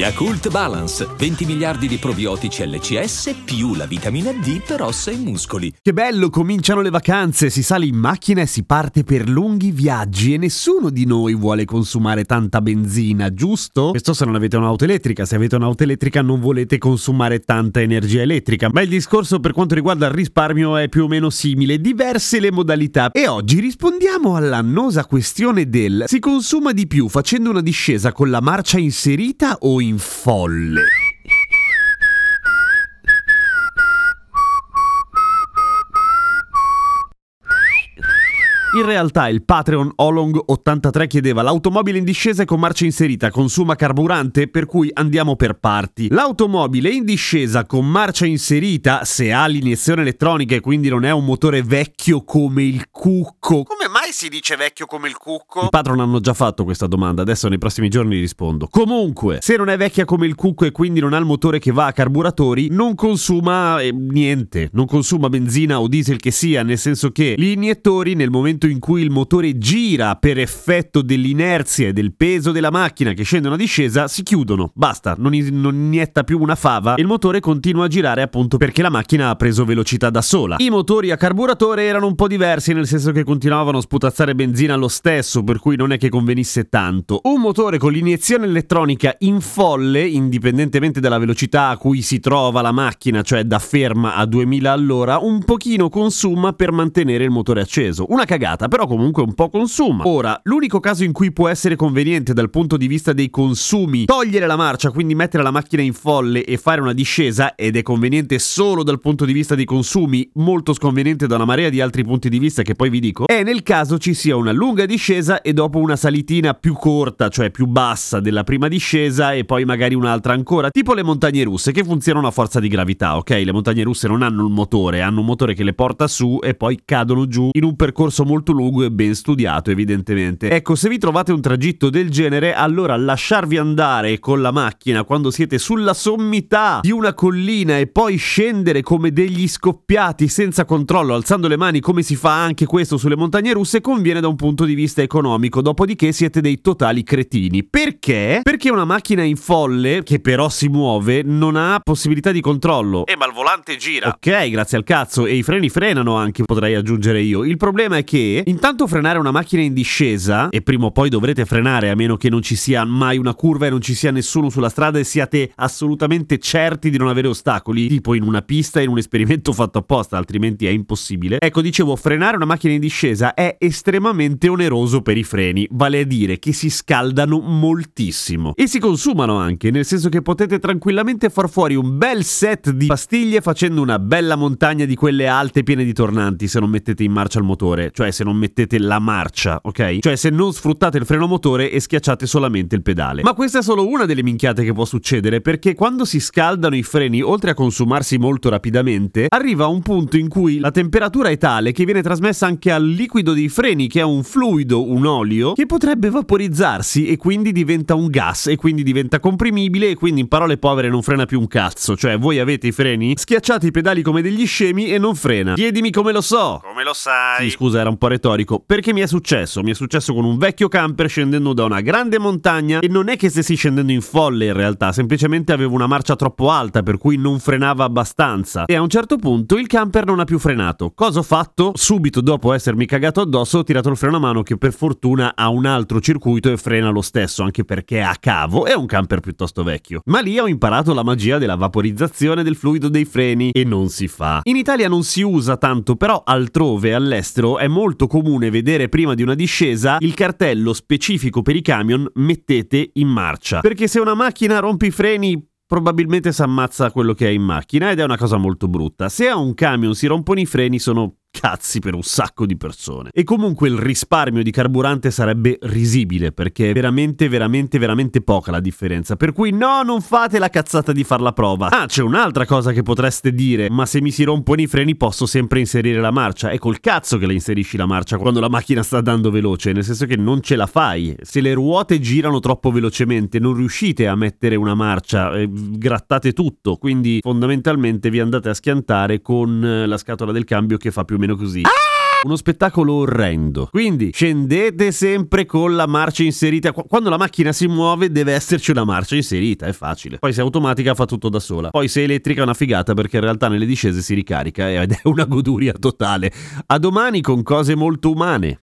Yakult Balance, 20 miliardi di probiotici LCS più la vitamina D per ossa e muscoli. Che bello, cominciano le vacanze, si sale in macchina e si parte per lunghi viaggi e nessuno di noi vuole consumare tanta benzina, giusto? Questo se non avete un'auto elettrica, se avete un'auto elettrica non volete consumare tanta energia elettrica, ma il discorso per quanto riguarda il risparmio è più o meno simile, diverse le modalità. E oggi rispondiamo all'annosa questione del si consuma di più facendo una discesa con la marcia inserita o in folle. In realtà il Patreon Olong83 chiedeva l'automobile in discesa e con marcia inserita consuma carburante per cui andiamo per parti. L'automobile in discesa con marcia inserita se ha l'iniezione elettronica e quindi non è un motore vecchio come il cucco. Mai si dice vecchio come il cucco? Il Patreon hanno già fatto questa domanda, adesso nei prossimi giorni rispondo. Comunque, se non è vecchia come il cucco e quindi non ha il motore che va a carburatori, non consuma eh, niente, non consuma benzina o diesel che sia, nel senso che gli iniettori nel momento in cui il motore gira per effetto dell'inerzia e del peso della macchina che scende una discesa, si chiudono. Basta, non, non inietta più una fava e il motore continua a girare appunto perché la macchina ha preso velocità da sola. I motori a carburatore erano un po' diversi, nel senso che continuavano a sputazzare benzina lo stesso, per cui non è che convenisse tanto. Un motore con l'iniezione elettronica in folle, indipendentemente dalla velocità a cui si trova la macchina, cioè da ferma a 2000 all'ora, un pochino consuma per mantenere il motore acceso. Una cagata però comunque un po' consuma. Ora, l'unico caso in cui può essere conveniente dal punto di vista dei consumi togliere la marcia, quindi mettere la macchina in folle e fare una discesa, ed è conveniente solo dal punto di vista dei consumi, molto sconveniente da una marea di altri punti di vista che poi vi dico, è nel caso ci sia una lunga discesa e dopo una salitina più corta, cioè più bassa della prima discesa e poi magari un'altra ancora, tipo le montagne russe che funzionano a forza di gravità, ok? Le montagne russe non hanno un motore, hanno un motore che le porta su e poi cadono giù in un percorso molto lungo e ben studiato evidentemente. Ecco, se vi trovate un tragitto del genere, allora lasciarvi andare con la macchina quando siete sulla sommità di una collina e poi scendere come degli scoppiati senza controllo, alzando le mani come si fa anche questo sulle montagne russe, conviene da un punto di vista economico, dopodiché siete dei totali cretini. Perché? Perché una macchina in folle, che però si muove, non ha possibilità di controllo. Eh, ma il volante gira. Ok, grazie al cazzo, e i freni frenano anche, potrei aggiungere io. Il problema è che intanto frenare una macchina in discesa, e prima o poi dovrete frenare a meno che non ci sia mai una curva e non ci sia nessuno sulla strada e siate assolutamente certi di non avere ostacoli, tipo in una pista in un esperimento fatto apposta, altrimenti è impossibile. Ecco, dicevo, frenare una macchina in discesa è estremamente oneroso per i freni, vale a dire che si scaldano moltissimo e si consumano anche, nel senso che potete tranquillamente far fuori un bel set di pastiglie facendo una bella montagna di quelle alte piene di tornanti se non mettete in marcia il motore, cioè se non mettete la marcia, ok? Cioè se non sfruttate il freno motore e schiacciate solamente il pedale. Ma questa è solo una delle minchiate che può succedere perché quando si scaldano i freni, oltre a consumarsi molto rapidamente, arriva un punto in cui la temperatura è tale che viene trasmessa anche al liquido dei freni, che è un fluido, un olio, che potrebbe vaporizzarsi e quindi diventa un gas e quindi diventa comprimibile e quindi in parole povere non frena più un cazzo. Cioè voi avete i freni, schiacciate i pedali come degli scemi e non frena. Chiedimi come lo so. Come lo sai? Sì, scusa, era un po' retorico, perché mi è successo? Mi è successo con un vecchio camper scendendo da una grande montagna e non è che stessi scendendo in folle in realtà, semplicemente avevo una marcia troppo alta per cui non frenava abbastanza e a un certo punto il camper non ha più frenato. Cosa ho fatto? Subito dopo essermi cagato addosso ho tirato il freno a mano che per fortuna ha un altro circuito e frena lo stesso, anche perché a cavo è un camper piuttosto vecchio. Ma lì ho imparato la magia della vaporizzazione del fluido dei freni e non si fa. In Italia non si usa tanto, però altrove all'estero è molto comune vedere prima di una discesa il cartello specifico per i camion mettete in marcia. Perché se una macchina rompe i freni probabilmente si ammazza quello che è in macchina ed è una cosa molto brutta. Se a un camion si rompono i freni sono cazzi per un sacco di persone. E comunque il risparmio di carburante sarebbe risibile perché è veramente, veramente, veramente poca la differenza. Per cui no, non fate la cazzata di far la prova. Ah, c'è un'altra cosa che potreste dire, ma se mi si rompono i freni posso sempre inserire la marcia. È col cazzo che la inserisci la marcia quando la macchina sta andando veloce, nel senso che non ce la fai. Se le ruote girano troppo velocemente non riuscite a mettere una marcia, eh, grattate tutto, quindi fondamentalmente vi andate a schiantare con eh, la scatola del cambio che fa più meno così. Uno spettacolo orrendo. Quindi scendete sempre con la marcia inserita. Quando la macchina si muove deve esserci una marcia inserita, è facile. Poi se è automatica fa tutto da sola. Poi se è elettrica è una figata perché in realtà nelle discese si ricarica ed è una goduria totale. A domani con cose molto umane.